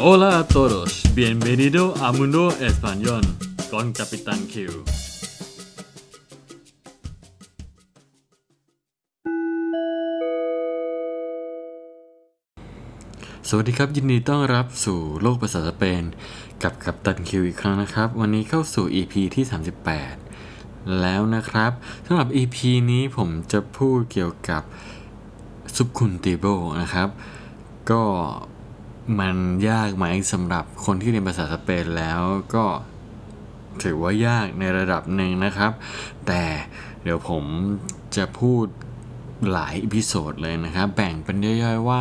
Hola a todos, bienvenido a Mundo Español con Capitán Q. สวัสดีครับ ยินดีต้อนรับสู่โลกภาษาสเปน กับกัปตันคิวอีกครั้งนะครับ วันนี้เข้าสู่ EP ที่ 38 แล้วนะครับสำหรับ EP นี้ผมจะพูดเกี่ยวกับsubjuntivo นะครับ ก็ มันยากไหมสำหรับคนที่เรียนภาษาสเปนแล้วก็ถือว่ายากในระดับหนึ่งนะครับ แต่เดี๋ยวผมจะพูดหลาย episode เลยนะครับ แบ่งเป็นย่อยๆว่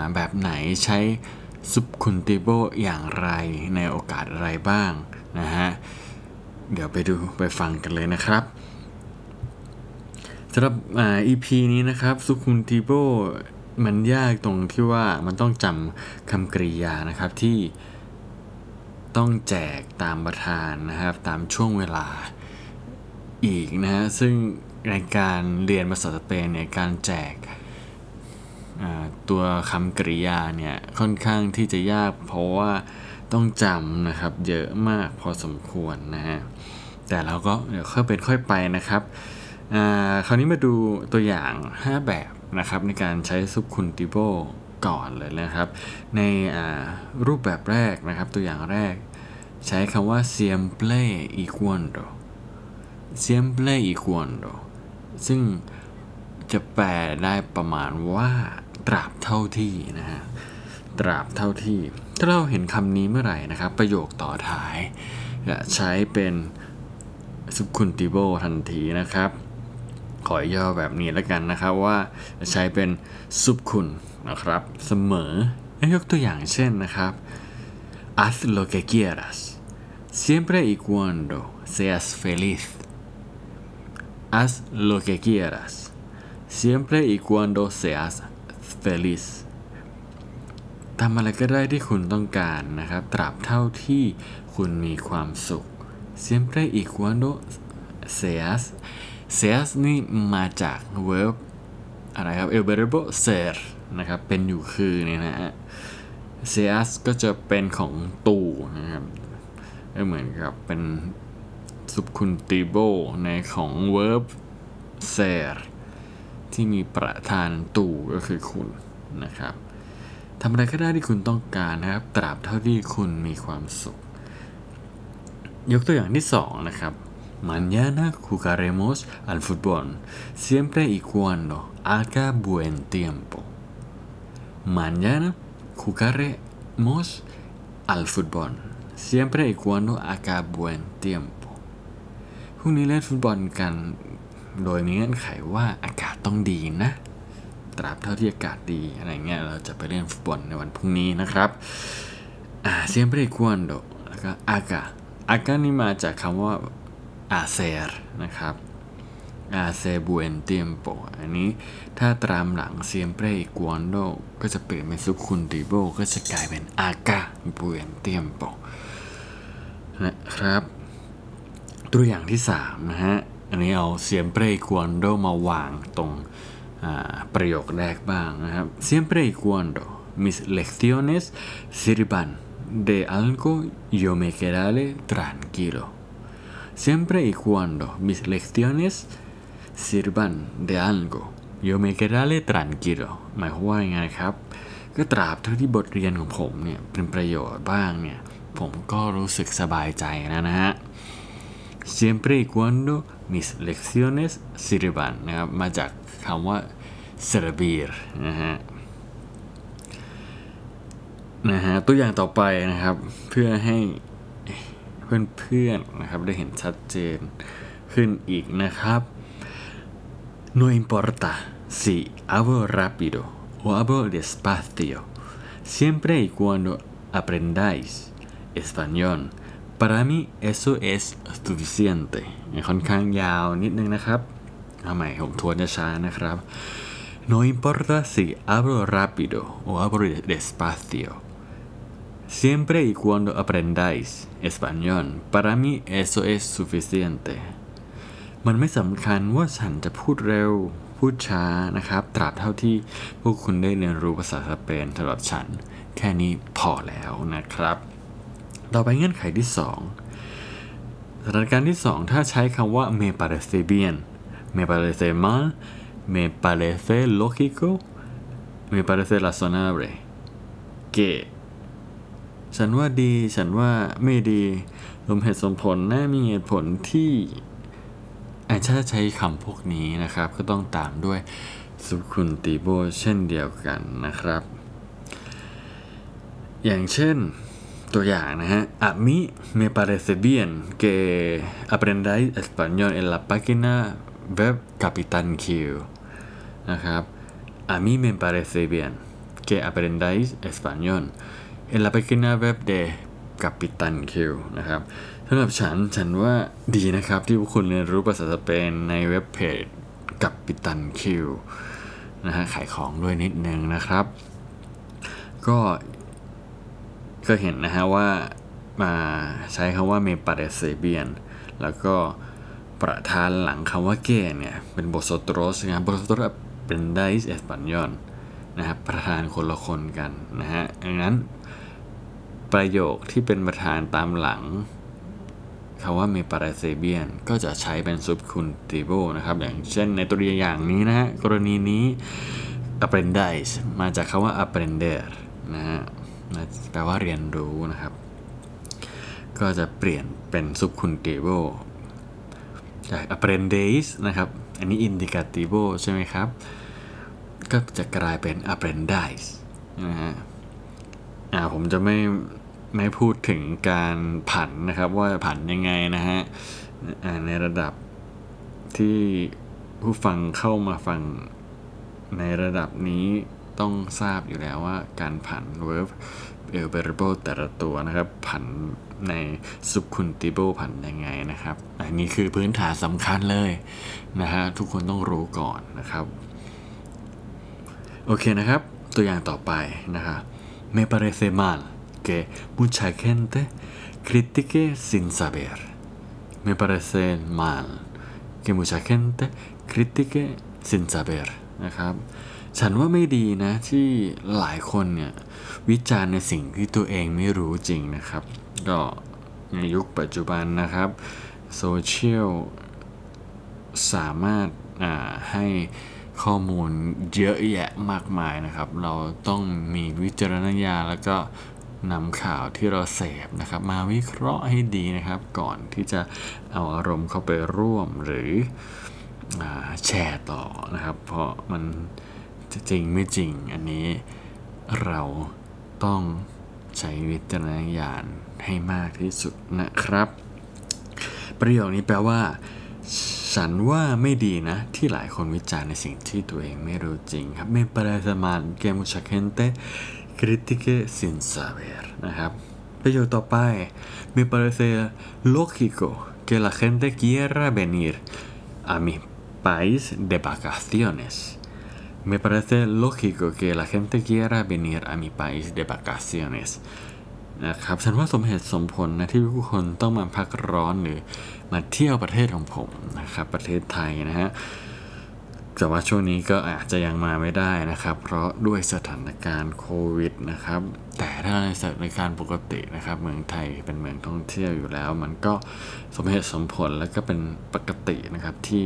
าแบบไหนใช้ subjuntivo อย่างไรในโอกาสอะไรบ้างนะฮะ เดี๋ยวไปดูไปฟังกันเลยนะครับสำหรับอ่า EP นี้นะครับซุปคุนติโบ มันยากตรงที่ว่ามันต้องจำคำกริยานะครับที่ต้องแจกตามประธานนะครับ ตามช่วงเวลาอีกนะฮะซึ่งในการเรียนภาษาสเปนเนี่ยการแจกตัวคำกริยาเนี่ยค่อนข้างที่จะยากเพราะว่าต้องจำนะครับเยอะมากพอสมควรนะฮะแต่เราก็เดี๋ยวค่อยเป็นค่อยไปนะครับคราวนี้มาดูตัวอย่าง 5 แบบ นะครับในการใช้ซุปคุนติโบก่อนเลยนะครับ ในรูปแบบแรกนะครับตัวอย่างแรก ใช้คำว่า siempre y cuando siempre y cuando ซึ่งจะแปลได้ประมาณว่าตราบเท่าที่นะฮะตราบเท่าที่ ถ้าเราเห็นคำนี้เมื่อไหร่นะครับ ประโยคต่อท้ายจะใช้เป็นซุปคุนติโบทันทีนะครับ ขอย่อแบบนี้แล้วกันนะครับว่าใช้เป็นซุปคุณนะครับ เสมอยกตัวอย่างเช่นนะครับ haz lo que quieras siempre y cuando seas feliz haz lo que quieras siempre y cuando seas feliz ทำอะไรก็ได้ที่คุณต้องการนะครับ ตราบเท่าที่คุณมีความสุข siempre y cuando seas seas นี่มาจาก verb อะไรครับ el verbo ser นะครับ เป็นอยู่คือเนี่ยนะฮะ seas ก็จะเป็นของตู่นะครับเหมือนกับเป็น subjuntivo ในของ verb ser ที่มีประธานตู่ก็คือคุณนะครับทำอะไรก็ได้ที่คุณต้องการนะครับ ตราบเท่าที่คุณมีความสุข ยกตัวอย่างที่สองนะครับ Mañana jugaremos al fútbol siempre y cuando haga buen tiempo. Mañana jugaremos al fútbol siempre y cuando haga buen tiempo. พรุ่งนี้เล่นฟุตบอลกัน โดยมีเงื่อนไขว่าอากาศต้องดีนะ ตราบเท่าที่อากาศดีอะไรเงี้ย เราจะไปเล่นฟุตบอลในวันพรุ่งนี้นะครับ อ่า siempre y cuando แล้วก็ haga haga นี่มาจากคำว่า hacer นะครับ hace buen tiempo อันนี้ถ้าตามหลัง siempre y cuando ก็จะเปลี่ยนเป็น subjuntivo ก็จะกลายเป็น haga buen tiempoนะครับ ตัวอย่างที่3นะฮะอันนี้เอาเซียมเปรกวนโดมาวางตรงประโยคแรกบ้างนะครับ siempre y cuando mis lecciones sirvan de algo yo me quedaré tranquilo siempre y cuando mis lecciones sirvan de algo yo me quedaré tranquilo หมายความว่ายังไงครับ ก็ตราบเท่าที่บทเรียนของผมเนี่ยเป็นประโยชน์บ้างเนี่ยผมก็รู้สึกสบายใจแล้วนะฮะ siempre y cuando mis lecciones sirvan นะครับมาจากคำว่า servir นะฮะนะฮะตัวอย่างต่อไปนะครับ เพื่อให้ เพื่อนๆนะครับได้เห็นชัดเจนขึ้นอีกนะครับ no importa si hablo rápido o hablo despacio siempre y cuando aprendáis español para mí eso es suficiente ค่อนข้างยาวนิดนึงนะครับเอาใหม่ผมทวนช้าๆนะครับ no importa si hablo rápido o hablo despacio Siempre y cuando aprendáis español para mí eso es suficiente มันไม่สำคัญว่าฉันจะพูดเร็ว พูดช้านะครับ ตราบเท่าที่พวกคุณได้เรียนรู้ภาษาสเปนสำหรับฉัน แค่นี้พอแล้วนะครับ ต่อไปเงื่อนไขที่2สถานการณ์ที่ 2 ถ้าใช้คำว่า me parece bien me parece mal me parece lógico me parece razonable เก ฉันว่าดีฉันว่าไม่ดีสมเหตุสมผลน่ามีเหตุผลที่อาจจะใช้คำพวกนี้นะครับ ก็ต้องตามด้วยสุขุนติโบเช่นเดียวกันนะครับ อย่างเช่นตัวอย่างนะฮะ A mí me parece bien que aprendáis español en la página web Capitán Q นะครับ A mí me parece bien que aprendáis español en la página web de Capitán Q นคิวนะครับสำหรับฉันฉันว่าดีนะครับที่พวกคุณเรียนรู้ภาษาสเปนในเว็บเพจ Capitán Q นะฮะขายของด้วยนิดนึงนะครับ ก็ก็เห็นนะฮะว่ามาใช้คำว่า me parece bien แล้วก็ประธานหลังคำว่า que เนี่ย เป็น vosotros นะ vosotros aprendáis españolนะครับประธานคนละคนกันนะฮะดังนั้น ประโยคที่เป็นประธานตามหลังคำว่าเมปาราเซเบียนก็จะใช้เป็นซุปคุณติโบนะครับ อย่างเช่นในตัวอย่างนี้นะฮะ กรณีนี้ apprentice มาจากคำว่า apprender นะฮะแปลว่าเรียนรู้นะครับ ก็จะเปลี่ยนเป็นซุปคุณติโบจาก apprentice นะครับ อันนี้ indicativo ใช่ไหมครับ ก็จะกลายเป็น apprentice นะฮะ อ่าผมจะไม่ ไม่พูดถึงการผันนะครับ ว่าผันยังไงนะฮะในระดับที่ผู้ฟังเข้ามาฟังในระดับนี้ต้องทราบอยู่แล้วว่าการผัน verb el verbo แต่ละตัวนะครับ ผันใน subjunctivo ผันยังไงนะครับ อันนี้คือพื้นฐานสำคัญเลยนะฮะทุกคนต้องรู้ก่อนนะครับ โอเคนะครับ ตัวอย่างต่อไปนะครับ me parece mal que mucha gente critique sin saber. Me parece mal que mucha gente critique sin saber นะครับ ฉันว่าไม่ดีนะที่หลายคนเนี่ยวิจารณ์ในสิ่งที่ตัวเองไม่รู้จริงนะครับ ก็ในยุคปัจจุบันนะครับโซเชียลสามารถให้ข้อมูลเยอะแยะมากมายนะครับ เราต้องมีวิจารณญาณแล้วก็ นำข่าวที่เราเสพนะครับ มาวิเคราะห์ให้ดีนะครับ ก่อนที่จะเอาอารมณ์เข้าไปร่วมหรืออแชร์ต่อนะครับ เพราะมันจะจริงไม่จริงอันนี้เราต้องใช้วิจารณญาณให้มากที่สุดนะครับ ประโยคนี้แปลว่า ฉันว่าไม่ดีนะ ที่หลายคนวิจารณ์ในสิ่งที่ตัวเองไม่รู้จริงครับไม่ปราสมานเกมุชาเคนเต critique sin saber นะครับ ประโยคต่อไป me parece lógico que la gente quiera venir a mi país de vacaciones me parece lógico que la gente quiera venir a mi país de vacaciones นะครับ ฉันว่าสมเหตุสมผลนะที่ทุกคนต้องมาพักร้อนหรือมาเที่ยวประเทศของผมนะครับ ประเทศไทยนะฮะ แต่ว่าช่วงนี้ก็อาจจะยังมาไม่ได้นะครับ เพราะด้วยสถานการณ์โควิดนะครับ แต่ถ้าในสถานการณ์ปกตินะครับ เมืองไทยเป็นเมืองท่องเที่ยวอยู่แล้ว มันก็สมเหตุสมผลและก็เป็นปกตินะครับที่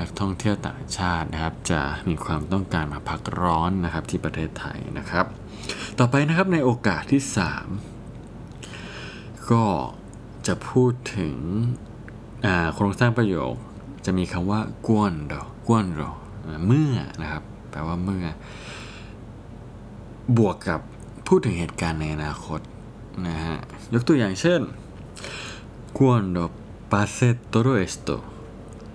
นักท่องเที่ยวต่างชาตินะครับ จะมีความต้องการมาพักร้อนนะครับที่ประเทศไทยนะครับ ต่อไปนะครับในโอกาสที่ 3 ก็จะพูดถึงโครงสร้างประโยคจะมีคำว่ากวนดอกวนดอ เมื่อนะครับ แปลว่าเมื่อ บวกกับพูดถึงเหตุการณ์ในอนาคตนะฮะ ยกตัวอย่างเช่น cuando pase todo esto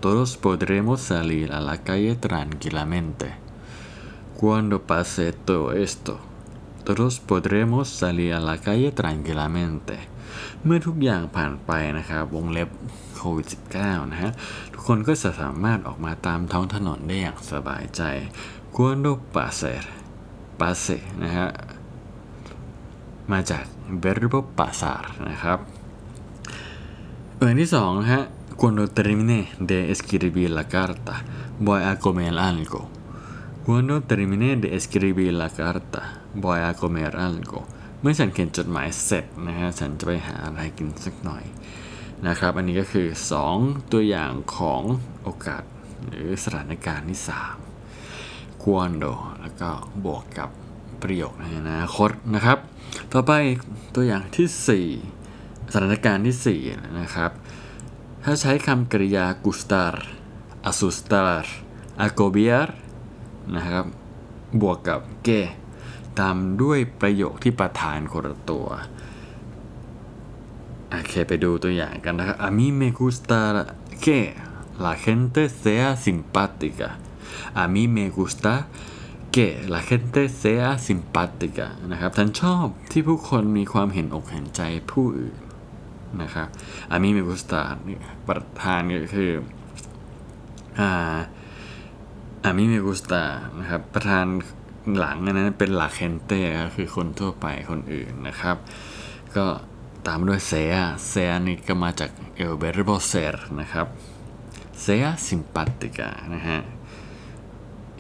todos podremos salir a la calle tranquilamente cuando pase todo esto todos podremos salir a la calle tranquilamente เมื่อทุกอย่างผ่านไปนะครับวงเล็บโควิด -19 นะฮะทุกคนก็จะสามารถออกมาตามท้องถนนได้อย่างสบายใจควนโดปาเซปาเซนะฮะมาจากเ verbo สซาร์นะครับเอื่นที่สองฮะ cuando termine de escribir la carta voy a comer algo cuando termine de escribir la carta voy a comer algo เมื่อฉันเขียนจดหมายเสร็จนะฮะฉันจะไปหาอะไรกินสักหน่อยนะครับ อันนี้ก็คือ 2 ตัวอย่างของโอกาสหรือสถานการณ์ที่3 cuando แล้วก็บวกกับประโยคในอนาคตนะครับ ต่อไปตัวอย่างที่ 4 สถานการณ์ที่ 4 นะครับ ถ้าใช้คำกริยา gustar asustar agobiar นะครับ บวกกับ que ตามด้วยประโยคที่ประธานคนละตัวโอเคไปดูตัวอย่างกันนะครับ A mí me gusta que la gente sea simpática A mí me gusta que la gente sea simpática นะครับฉันชอบที่ผู้คนมีความเห็นอกเห็นใจผู้อื่นนะครับ A mí me gusta ประธานก็คืออ่า A mí me gusta นะครับประธาน หลังอันนั้นเป็นหลักเคนเต้ก็คือคนทั่วไปคนอื่นนะครับ ก็ตามด้วยเซียเซียนี่ก็มาจากเอลเบรโบเซรนะครับเซียซิมปัติกานะฮะ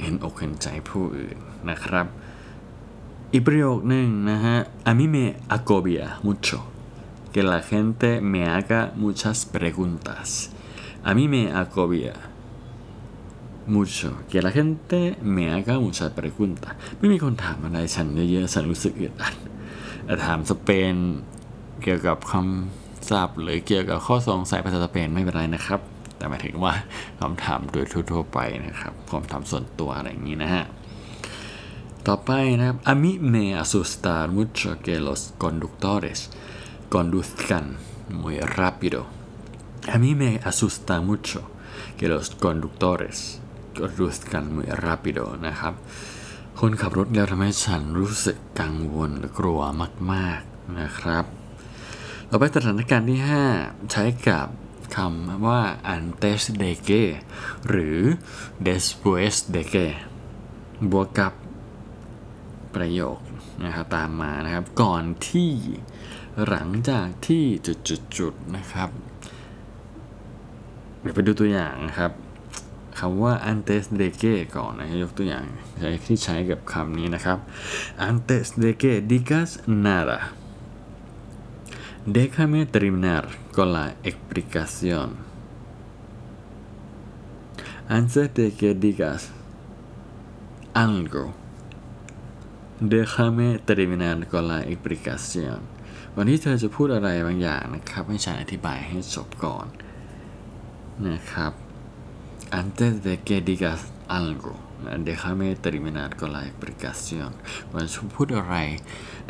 เห็นอกเห็นใจผู้อื่นนะครับ อีกประโยคหนึ่งนะฮะ a mí me agobia mucho que la gente me haga muchas preguntas a mí me agobia mucho que la gente me haga muchas preguntas ไม่มีคนถามอะไรฉันเยอะๆ ฉันรู้สึกอึดอัดถามสเปนเกี่ยวกับคำศัพท์หรือเกี่ยวกับข้อสงสัยภาษาสเปนไม่เป็นไรนะครับ แต่หมายถึงว่าคำถามโดยทั่วๆไปนะครับความถามส่วนตัวอะไรอย่างนี้นะฮะต่อไปนะครับ a mí me asusta mucho que los conductores conduzcan muy rápido a mí me asusta mucho que los conductores conduzcan muy rápido นะครับ คนขับรถเร็วทำให้ฉันรู้สึกกังวลหรือกลัวมาก ๆนะครับต่อไปสถานการณ์ที่ 5 ใช้กับคำว่า antes de que หรือ después de que บวกกับประโยคนะครับตามมานะครับ ก่อนที่หลังจากที่จุดๆๆนะครับ เดี๋ยวไปดูตัวอย่างนะครับ คำว่า antes de que ก่อนนะยกตัวอย่างที่ใช้กับคำนี้นะครับ antes de que digas nada déjame terminar con la explicación antes de que digas algo déjame terminar con la explicación วันที่เธอจะพูดอะไรบางอย่างนะครับ ให้ฉันอธิบายให้จบก่อนนะครับ antes de que digas algo déjame terminar con la explicación วันจะพูดอะไร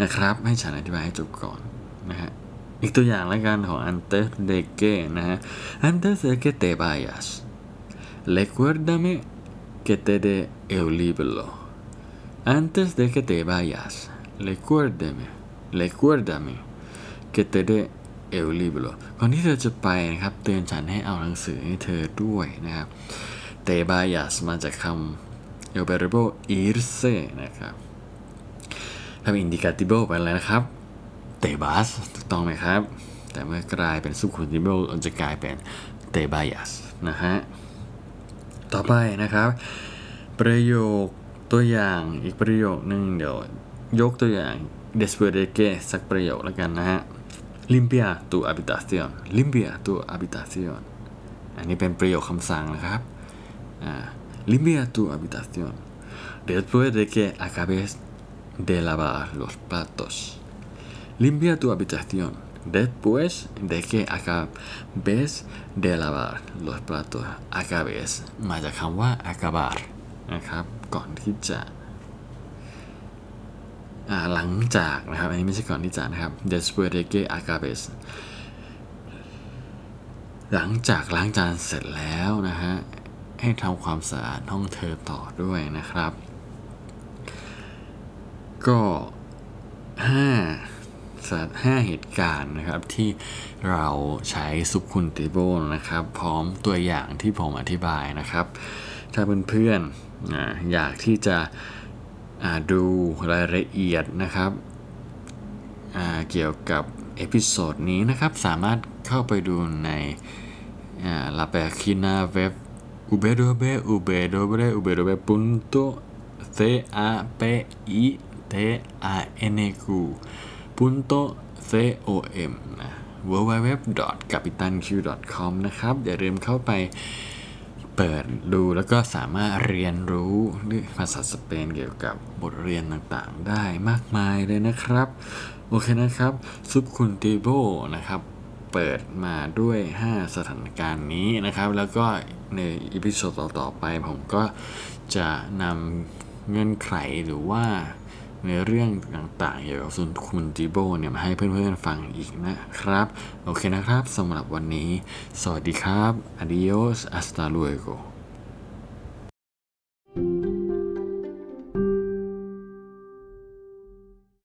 นะครับ ให้ฉันอธิบายให้จบก่อนนะฮะอีกตัวอย่างแล้วกันของ antes de que นะฮะ antes de que te vayas recuérdame que te dé el libro antes de que te vayas recuérdame recuérdame que te dé el libro ก่อนที่เธอจะไปนะครับ เตือนฉันให้เอาหนังสือให้เธอด้วยนะครับ te vayas มาจากคำ el verbo irse นะครับคำ indicativo เป็นอะไรนะครับ te vas ถูกต้องไหมครับ แต่เมื่อกลายเป็น subjuntivo มันจะกลายเป็น te vayas นะฮะ ต่อไปนะครับ ประโยคตัวอย่างอีกประโยคนึงเดี๋ยวยกตัวอย่าง después de que สักประโยคแล้วกันนะฮะ limpia tu habitación limpia tu habitación อันนี้เป็นประโยคคำสั่งนะครับ อ่า limpia tu habitación después de que acabes de lavar los platos limpia tu habitación después de que acabes de lavar los platos acabes มาจากคำว่า acabar นะครับ ก่อนที่จะ หลังจากนะครับ อันนี้ไม่ใช่ก่อนที่จะนะครับ después de que acabes หลังจากล้างจานเสร็จแล้วนะฮะ ให้ทำความสะอาดห้องเธอต่อด้วยนะครับ ก็5สัตว์5เหตุการณ์นะครับที่เราใช้ซุปคุณติโบนะครับ พร้อมตัวอย่างที่ผมอธิบายนะครับ ถ้าเพื่อนๆอยากที่จะ ดูรายละเอียดนะครับเกี่ยวกับ episode นี้นะครับสามารถเข้าไปดูใน la página web www.capi t a n e g u punto com นะ www.capitanq.com นะครับ อย่าลืมเข้าไป เปิดดูแล้วก็สามารถเรียนรู้เรื่องภาษาสเปนเกี่ยวกับบทเรียนต่างๆ ได้มากมายเลยนะครับ โอเคนะครับซุปคุณติโบนะครับเปิดมาด้วย 5 สถานการณ์นี้นะครับ แล้วก็ในอีพิโซดต่อๆไปผมก็จะนำเงื่อนไขหรือว่า ในเรื่องต่างๆเกี่ยวกับซุนคุณจิโบเนี่ยมาให้เพื่อนๆฟังอีกนะครับ โอเคนะครับสำหรับวันนี้ สวัสดีครับ adios hasta luego